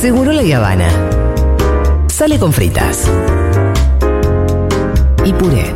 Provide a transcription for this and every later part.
Seguro la Habana. Sale con fritas. Y puré.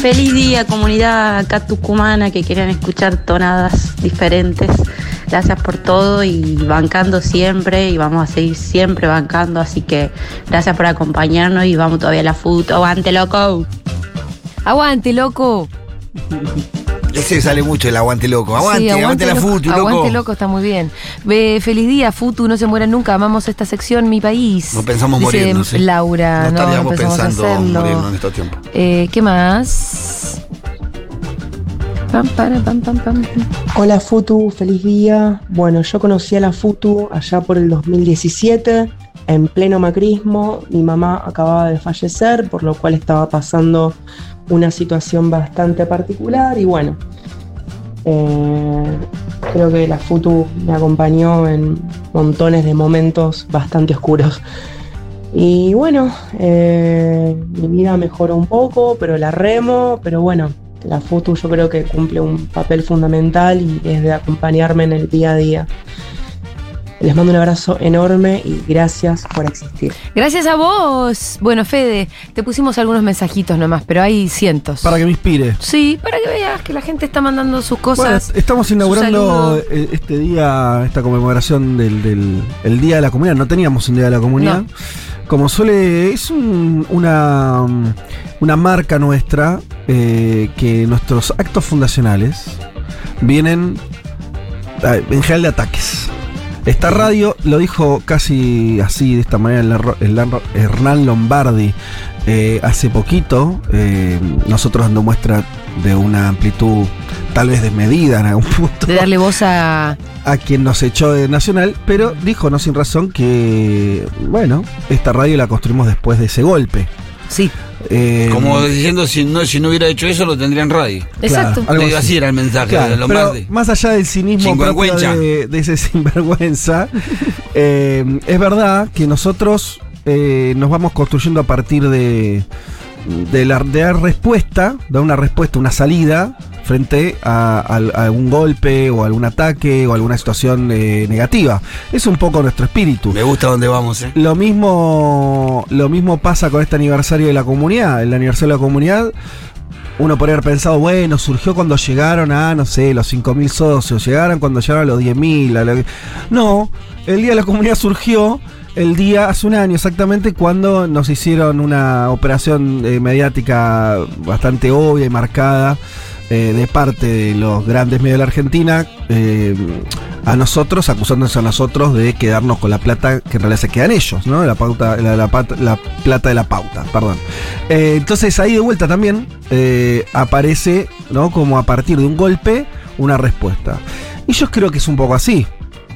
Feliz día, comunidad acá tucumana que quieran escuchar tonadas diferentes. Gracias por todo y bancando siempre y vamos a seguir siempre bancando. Así que gracias por acompañarnos y vamos todavía a la foto. ¡Aguante, loco! Aguante, loco. Ese sale mucho el aguante loco. Aguante, Sí, aguante, la loco. futu, loco. Aguante loco, está muy bien. Ve, feliz día, Futu, no se mueran nunca. Amamos esta sección, mi país. No pensamos Dice morirnos. sí. Laura, no no, estaríamos empezamos a pensando hacerlo. morirnos en estos tiempos. Eh, ¿Qué más? Pam, para, pam, pam, pam. Hola Futu, feliz día. Bueno, yo conocí a la Futu allá por el 2017, en pleno macrismo. Mi mamá acababa de fallecer, por lo cual estaba pasando una situación bastante particular y bueno, eh, creo que la Futu me acompañó en montones de momentos bastante oscuros. Y bueno, eh, mi vida mejoró un poco, pero la remo, pero bueno, la FUTU yo creo que cumple un papel fundamental y es de acompañarme en el día a día. Les mando un abrazo enorme y gracias por existir. Gracias a vos. Bueno, Fede, te pusimos algunos mensajitos nomás, pero hay cientos. Para que me inspire. Sí, para que veas que la gente está mandando sus Bueno, cosas. estamos inaugurando eh, este día, esta conmemoración del, del- el Día de la Comunidad. No teníamos un Día de la Comunidad. No. Como suele, es un- una, una marca nuestra eh, que nuestros actos fundacionales vienen eh, en general de ataques. Esta radio lo dijo casi así, de esta manera, el Hernán Lombardi eh, hace poquito, eh, nosotros dando muestra de una amplitud tal vez desmedida en algún punto De darle voz a. a quien nos echó de Nacional, pero dijo no sin razón que, bueno, esta radio la construimos después de ese golpe. Sí, Eh, Como diciendo, si no, si no hubiera hecho eso, lo tendría en radio. exacto. algo Digo, así. así era el mensaje Claro, de pero Lombardi. más allá del cinismo propio Sinvergüenza. de, de ese sinvergüenza, eh, es verdad que nosotros eh, nos vamos construyendo a partir de, de, la, de respuesta, dar una respuesta, una salida frente a, al- a algún golpe o algún ataque o alguna situación eh, negativa. Es un poco nuestro espíritu. Me gusta dónde vamos, ¿eh? Lo mismo, lo mismo pasa con este aniversario de la comunidad. El aniversario de la comunidad, uno podría haber pensado, bueno, surgió cuando llegaron a, no sé, los 5.000 socios, llegaron cuando llegaron a los 10.000. a lo- No, el Día de la Comunidad surgió el día, hace un año exactamente, cuando nos hicieron una operación eh, mediática bastante obvia y marcada eh, de parte de los grandes medios de la Argentina eh, a nosotros, acusándonos a nosotros de quedarnos con la plata que en realidad se quedan ellos, ¿no? La, pauta, la, la la plata de la pauta, perdón. Eh, entonces ahí de vuelta también aparece, ¿no? Como a partir de un golpe, una respuesta. Y yo creo que es un poco así,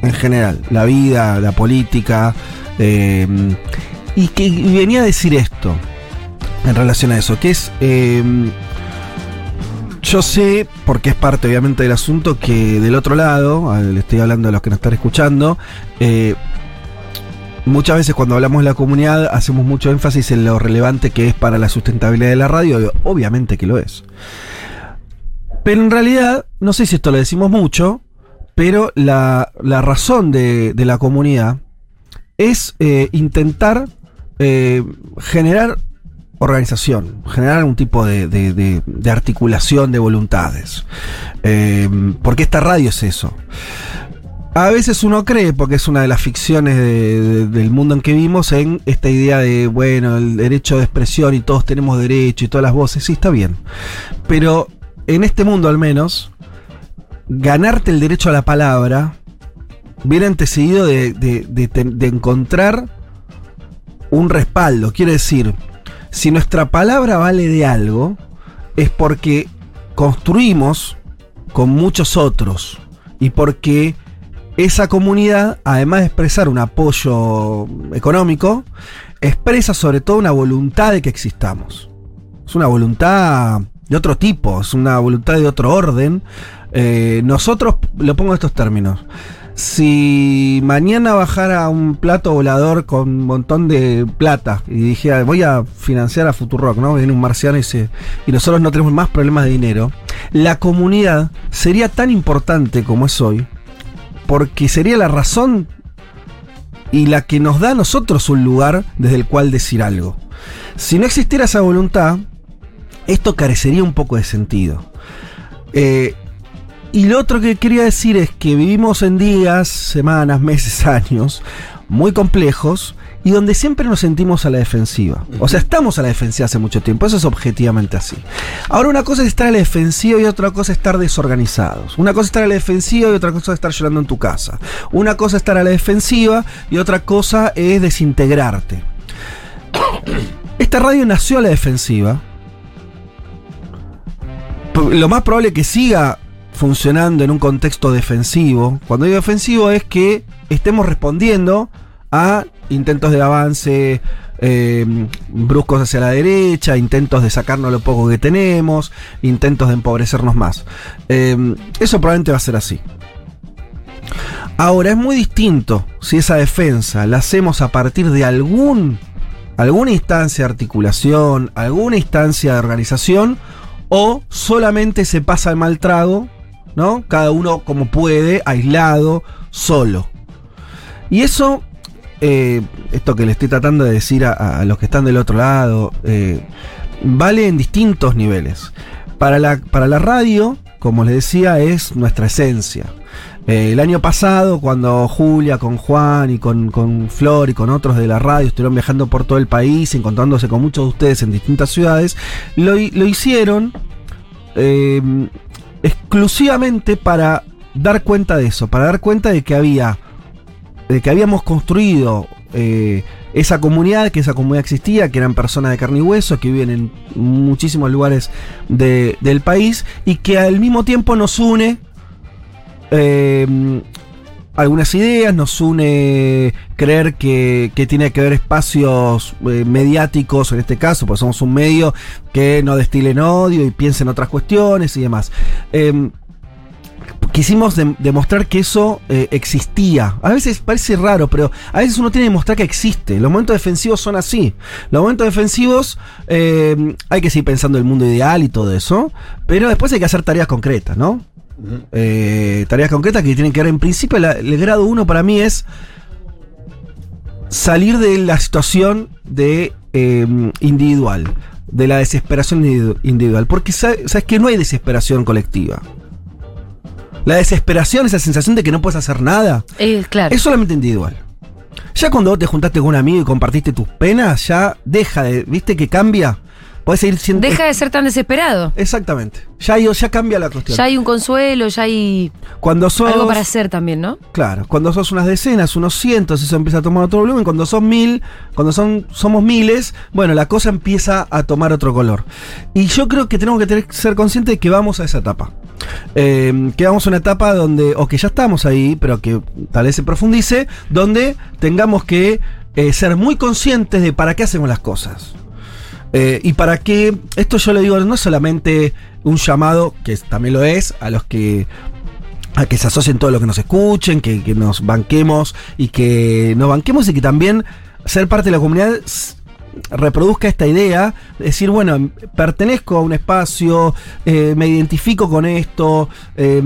en general, la vida, la política. Eh, y que venía a decir esto en relación a eso, que es... eh, yo sé, porque es parte obviamente del asunto, que del otro lado, le estoy hablando a los que nos están escuchando, eh, muchas veces cuando hablamos de la comunidad hacemos mucho énfasis en lo relevante que es para la sustentabilidad de la radio, obviamente que lo es. Pero en realidad, no sé si esto lo decimos mucho, pero la, la razón de, de la comunidad es eh, intentar eh, generar organización, generar un tipo de, articulación de voluntades. Eh, porque esta radio es eso. A veces uno cree, porque es una de las ficciones de- de- del mundo en que vivimos, en esta idea de, bueno, el derecho de expresión y todos tenemos derecho y todas las voces, sí, está bien. Pero en este mundo al menos, ganarte el derecho a la palabra viene antecedido de, de- de encontrar un respaldo. Quiere decir, si nuestra palabra vale de algo, es porque construimos con muchos otros y porque esa comunidad, además de expresar un apoyo económico, expresa sobre todo una voluntad de que existamos. Es una voluntad de otro tipo, es una voluntad de otro orden. Eh, nosotros, lo pongo en estos términos, si mañana bajara un plato volador con un montón de plata y dijera voy a financiar a Futurock, ¿no? Viene un marciano y, nosotros no tenemos más problemas de dinero, la comunidad sería tan importante como es hoy, porque sería la razón y la que nos da a nosotros un lugar desde el cual decir algo. Si no existiera esa voluntad, esto carecería un poco de sentido. Eh, y lo otro que quería decir es que vivimos en días, semanas, meses, años muy complejos y donde siempre nos sentimos a la defensiva. O sea, estamos a la defensiva hace mucho tiempo, eso es objetivamente así. Ahora una cosa es estar a la defensiva y otra cosa es estar desorganizados. Una cosa es estar a la defensiva y otra cosa es estar llorando en tu casa. Una cosa es estar a la defensiva y otra cosa es desintegrarte. Esta radio nació a la defensiva. Lo más probable es que siga funcionando en un contexto defensivo. Cuando digo defensivo es que estemos respondiendo a intentos de avance eh, bruscos hacia la derecha, intentos de sacarnos lo poco que tenemos, intentos de empobrecernos más. Eh, eso probablemente va a ser así. Ahora es muy distinto si esa defensa la hacemos a partir de algún alguna instancia de articulación, alguna instancia de organización, o solamente se pasa el mal trago, ¿no? Cada uno como puede, aislado, solo. Y eso, eh, esto que le estoy tratando de decir a, los que están del otro lado, eh, vale en distintos niveles. Para la, para la radio, como les decía, es nuestra esencia. Eh, el año pasado, cuando Julia con Juan y con, con Flor y con otros de la radio estuvieron viajando por todo el país, encontrándose con muchos de ustedes en distintas ciudades, lo, lo hicieron exclusivamente para dar cuenta de eso, para dar cuenta de que había, de que habíamos construido eh, esa comunidad, que esa comunidad existía, que eran personas de carne y hueso, que viven en muchísimos lugares de- del país y que al mismo tiempo nos une eh, algunas ideas, nos une creer que, que tiene que haber espacios eh, mediáticos, en este caso, porque somos un medio que no destilen odio y piensen otras cuestiones y demás. Eh, quisimos dem- demostrar que eso eh, existía. A veces parece raro, pero a veces uno tiene que demostrar que existe. Los momentos defensivos son así. Los momentos defensivos eh, hay que seguir pensando en el mundo ideal y todo eso, pero después hay que hacer tareas concretas, ¿no? Eh, tareas concretas que tienen que ver en principio, la- el grado uno para mí es salir de la situación de eh, individual, de la desesperación individu- individual, porque sa- sabes que no hay desesperación colectiva. La desesperación, esa sensación de que no puedes hacer nada, Eh, claro. es solamente individual. Ya cuando vos te juntaste con un amigo y compartiste tus penas, ya deja de, ¿viste que cambia? Podés seguir siendo... Deja de ser tan desesperado. Exactamente. Ya, hay- ya cambia la cuestión. Ya hay un consuelo, ya hay cuando sos... algo para hacer también, ¿no? Claro, cuando sos unas decenas, unos cientos, eso empieza a tomar otro volumen. Cuando sos mil, cuando son, somos miles, bueno, la cosa empieza a tomar otro color. Y yo creo que tenemos que tener- ser conscientes de que vamos a esa etapa. Eh, que vamos a una etapa donde, o que ya estamos ahí, pero que tal vez se profundice, donde tengamos que eh, ser muy conscientes de para qué hacemos las cosas. Eh, y para qué, esto yo le digo, no solamente un llamado, que también lo es, a los que a que se asocien todo lo que nos escuchen, que, que nos banquemos y que nos banquemos y que también ser parte de la comunidad reproduzca esta idea, de decir, bueno, pertenezco a un espacio, eh, me identifico con esto, eh,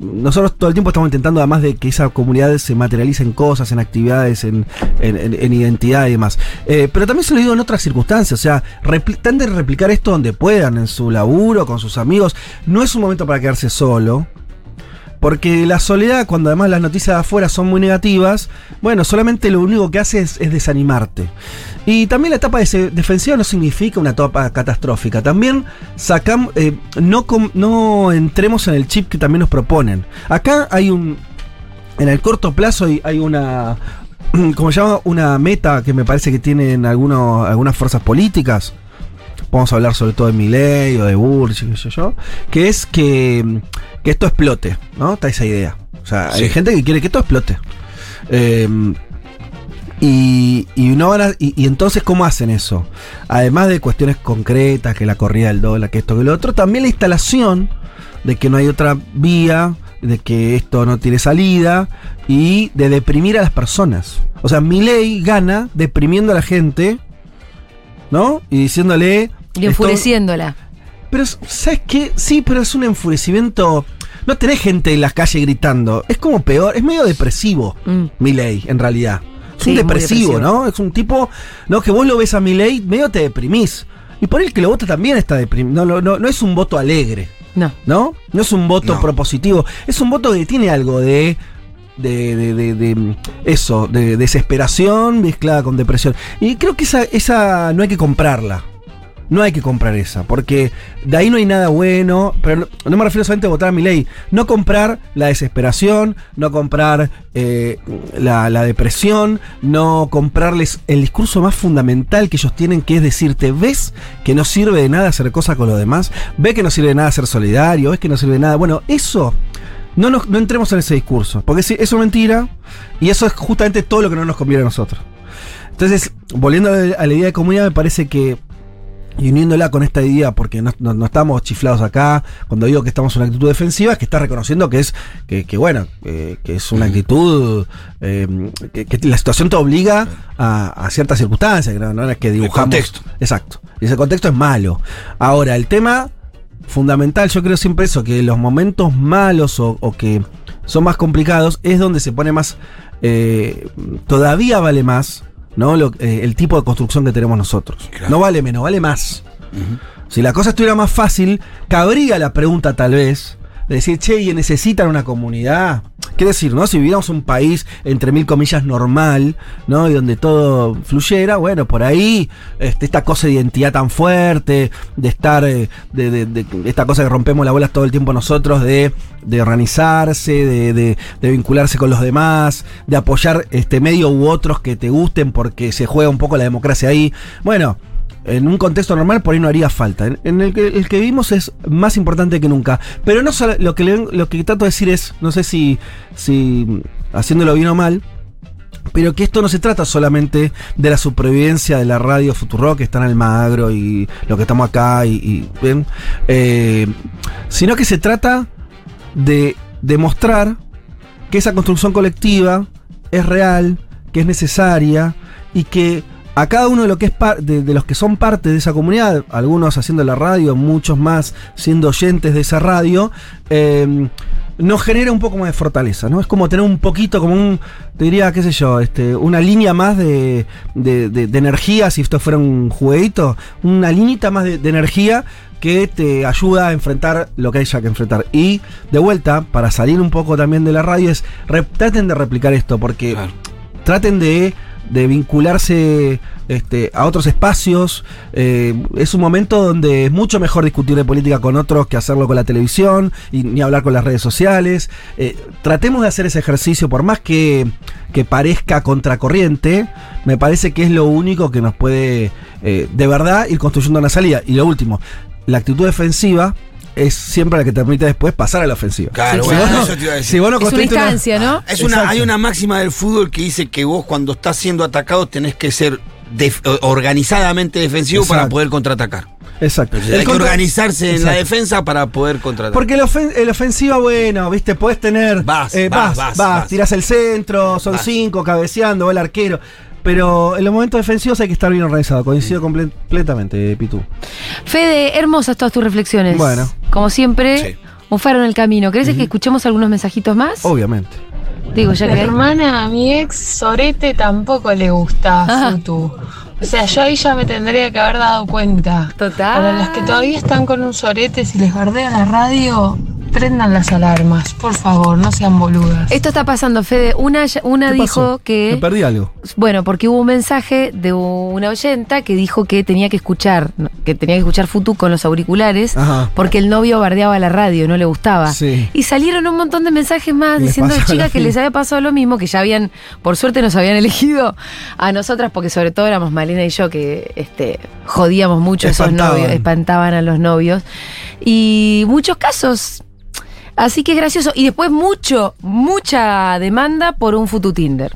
nosotros todo el tiempo estamos intentando además de que esa comunidad se materialice en cosas, en actividades, en, en- en- en identidad y demás. Eh, pero también se lo digo en otras circunstancias, o sea, traten replicar esto donde puedan, en su laburo, con sus amigos, no es un momento para quedarse solo. Porque la soledad, cuando además las noticias de afuera son muy negativas, bueno, solamente lo único que hace es, es desanimarte. Y también la etapa defensiva no significa una etapa catastrófica. También sacamos, eh, no, entremos en el chip que también nos proponen. Acá hay un, en el corto plazo hay, hay una, como se llama, una meta que me parece que tienen algunas fuerzas políticas. Vamos a hablar sobre todo de Milley o de Burch, qué sé yo, que es que, que esto explote, ¿no? Está esa idea. O sea, hay gente que quiere que esto explote. Eh, y, y, no van a- y, y entonces, ¿cómo hacen eso? Además de cuestiones concretas, que la corrida del dólar, que esto, que lo otro, también la instalación de que no hay otra vía, de que esto no tiene salida y de deprimir a las personas. O sea, mi ley gana deprimiendo a la gente, ¿no? Y diciéndole... Y enfureciéndola. Pero, ¿sabes qué? Sí, pero es un enfurecimiento. No tenés gente en las calles gritando. Es como peor, es medio depresivo, Mm. Milei, en realidad. Es Sí, un depresivo, depresivo. ¿no? Es un tipo, ¿no? Que vos lo ves a Milei, medio te deprimís. Y por el que lo vota también está deprimido. No, no, no, no es un voto alegre, No. ¿no? No es un voto No. propositivo. Es un voto que tiene algo de. De, de- de- de- eso, de desesperación mezclada con depresión. Y creo que esa, esa no hay que comprarla. No hay que comprar esa, porque de ahí no hay nada bueno, pero no, me refiero solamente a votar a mi ley, no comprar la desesperación, no comprar eh, la, depresión, no comprarles el discurso más fundamental que ellos tienen, que es decirte, ves que no sirve de nada hacer cosas con los demás, ves que no sirve de nada ser solidario, ves que no sirve de nada, bueno, eso... No, nos- no entremos en ese discurso, porque sí, eso es mentira y eso es justamente todo lo que no nos conviene a nosotros. Entonces, volviendo a la idea de comunidad, me parece que y uniéndola con esta idea, porque no, no- no estamos chiflados acá, cuando digo que estamos en una actitud defensiva, es que está reconociendo que es, que, que bueno, eh, que es una actitud, eh, que, que la situación te obliga a, a ciertas circunstancias, que no, no es que dibujamos. contexto. Exacto. Y ese contexto es malo. Ahora, el tema fundamental, yo creo siempre eso, que los momentos malos o, o que son más complicados es donde se pone más, eh, todavía vale más, ¿no? Lo- eh, el tipo de construcción que tenemos nosotros. Claro. No vale menos, vale más. Si la cosa estuviera más fácil, cabría la pregunta tal vez de decir, che, ¿y necesitan una comunidad? ¿Qué decir, no? Si viviéramos un país, entre mil comillas, normal, ¿no? Y donde todo fluyera, bueno, por ahí, este, esta cosa de identidad tan fuerte, de estar, eh, de, de- de- esta cosa que rompemos las bolas todo el tiempo nosotros, de, de organizarse, de vincularse con los demás, de apoyar este medio u otros que te gusten porque se juega un poco la democracia ahí. Bueno, en un contexto normal por ahí no haría falta. En, el, que, el que vivimos es más importante que nunca. Pero no solo, lo que, lo que trato de decir es, no sé si, si haciéndolo bien o mal, pero que esto no se trata solamente de la supervivencia de la radio Futuro que está en Almagro y lo que estamos acá y. Eh, sino que se trata de demostrar que esa construcción colectiva es real, que es necesaria y que a cada uno de, lo que es de, de los que son parte de esa comunidad, algunos haciendo la radio, muchos más siendo oyentes de esa radio, eh, nos genera un poco más de fortaleza, ¿no? Es como tener un poquito, como un, te diría, qué sé yo, este, una línea más de, de- de- energía, si esto fuera un jueguito, una linita más de, de energía que te ayuda a enfrentar lo que haya que enfrentar. Y de vuelta, para salir un poco también de la radio, es re- traten de replicar esto, porque Claro. traten de, de vincularse este, a otros espacios. Eh, es un momento donde es mucho mejor discutir de política con otros que hacerlo con la televisión y ni hablar con las redes sociales. Eh, tratemos de hacer ese ejercicio, por más que, que parezca contracorriente, me parece que es lo único que nos puede eh, de verdad ir construyendo una salida. Y lo último, la actitud defensiva es siempre la que te permite después pasar a la ofensiva. Claro, Sí, bueno, claro. eso te iba a decir. Si vos no Es una instancia, ¿no? Es una, Exacto. hay una máxima del fútbol que dice que vos cuando estás siendo atacado tenés que ser def- organizadamente defensivo para poder contraatacar. Exacto. hay El que organizarse en la defensa para poder contraatacar. Porque el, ofen- el ofensiva, bueno, viste, podés tener. Vas, eh, vas, vas, vas, vas, vas. tirás el centro, son Vas. cinco, cabeceando, va el arquero. Pero en los momentos defensivos hay que estar bien organizado. Coincido comple- completamente, Pitu. Fede, hermosas todas tus reflexiones. Bueno. Como siempre, Sí. un faro en el camino. ¿Querés que escuchemos algunos mensajitos más? Obviamente. Digo, ya que. Hermana, a mi ex Sorete tampoco le gusta Ajá. Futu. O sea, yo ahí ya me tendría que haber dado cuenta. Total. Para los que todavía están con un Sorete, si les bardea la radio, prendan las alarmas, por favor, no sean boludas. Esto está pasando, Fede. Una, una ¿Qué dijo pasó? Me que. perdí algo. Bueno, porque hubo un mensaje de una oyenta que dijo que tenía que escuchar, que tenía que escuchar Futu con los auriculares, Ajá. porque el novio bardeaba la radio, no le gustaba. Sí. Y salieron un montón de mensajes más Les diciendo lo chicas que les había pasado lo mismo, que ya habían, por suerte nos habían elegido a nosotras, porque sobre todo éramos Malena y yo que este, jodíamos mucho a esos novios, espantaban a los novios. Y muchos casos. Así que es gracioso. Y después mucho, mucha demanda por un Futu Tinder.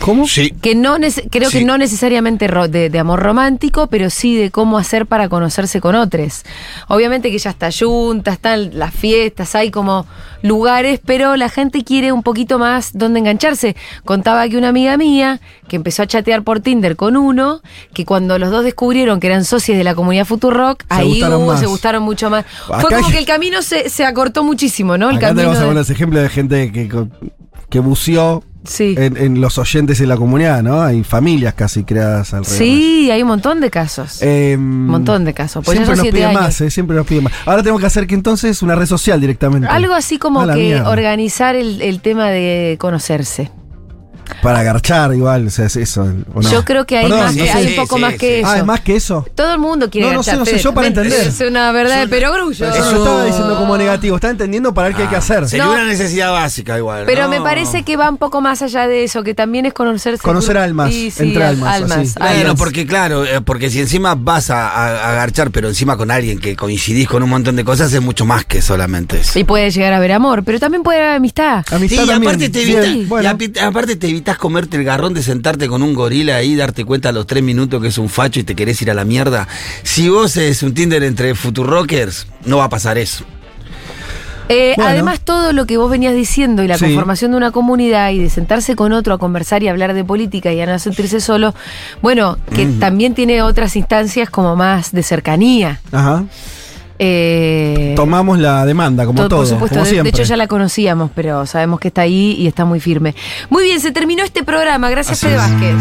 ¿Cómo? Sí. Que no creo que no necesariamente de, de amor romántico, pero sí de cómo hacer para conocerse con otros. Obviamente que ya está junta, están las fiestas, hay como lugares, pero la gente quiere un poquito más donde engancharse. Contaba que una amiga mía que empezó a chatear por Tinder con uno, que cuando los dos descubrieron que eran socios de la comunidad Futurock, ahí se gustaron mucho más. Acá Fue como que el camino se, se acortó muchísimo, ¿no? El Acá camino tenemos de- algunos ejemplos de gente que, que buceó Sí. en, en los oyentes de la comunidad, ¿no? Hay familias casi creadas alrededor. Sí, hay un montón de casos. Eh, Un montón de casos. Pues siempre nos años. más, eh, siempre nos piden más. Ahora tenemos que hacer que entonces una red social directamente. Algo así como que mierda. organizar el, el tema de conocerse. Para agarchar igual, o sea, es eso. ¿o no? Yo creo que hay, Perdón, más hay sí, un poco sí, más sí. que eso. Ah, es más que eso. Todo el mundo quiere No, no sé, no sé, yo para entender. Es una verdad de perogrullo. Eso no lo estaba diciendo como negativo, estaba entendiendo para ver qué hay que hacer. Sería No. una necesidad básica igual. Pero ¿no? me parece que va un poco más allá de eso, que también es conocerse. Conocer almas, Sí, sí, entre al- almas, así. almas. Almas. porque claro, eh, porque si encima vas a, agarchar, pero encima con alguien que coincidís con un montón de cosas, es mucho más que solamente eso. Y puede llegar a haber amor, pero también puede haber amistad. Amistad Sí, y también. aparte te, evita- y aparte te evitas comerte el garrón de sentarte con un gorila ahí, darte cuenta a los tres minutos que es un facho y te querés ir a la mierda. Si vos es un Tinder entre Futurockers, no va a pasar eso. Eh, Bueno. Además, todo lo que vos venías diciendo y la Sí. conformación de una comunidad y de sentarse con otro a conversar y hablar de política y a no sentirse solo, bueno, que también tiene otras instancias como más de cercanía. Ajá. Eh, Tomamos la demanda, como todo, todo. por supuesto, como de, hecho ya la conocíamos, pero sabemos que está ahí y está muy firme. Muy bien, se terminó este programa. Gracias, Fede Vázquez.